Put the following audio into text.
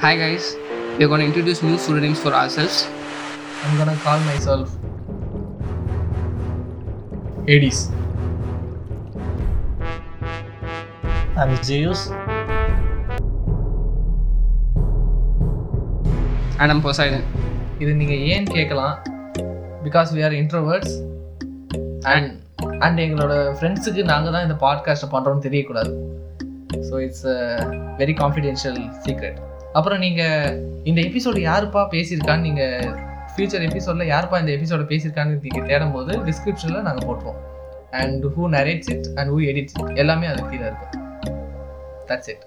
Hi guys, we are going to introduce new pseudonyms for ourselves. I'm gonna call myself Hades. I'm Zeus. And I'm Poseidon. இது நீங்கள் ஏன் கேட்கலாம் because we are introverts and and எங்களோட ஃப்ரெண்ட்ஸுக்கு நாங்கள் தான் இந்த பாட்காஸ்ட்டை பண்ணுறோம்னு தெரியக்கூடாது so it's very confidential secret அப்புறம் நீங்கள் இந்த எபிசோடு யாருப்பா பேசியிருக்கான்னு நீங்கள் ஃபியூச்சர் எபிசோடில் யாருப்பா இந்த எபிசோட பேசியிருக்கான்னு நீங்கள் தேடும் போது டிஸ்கிரிப்ஷனில் நாங்கள் போட்டுருவோம். And who narrates it and who edits it எல்லாமே அது கீழே இருக்கும். That's it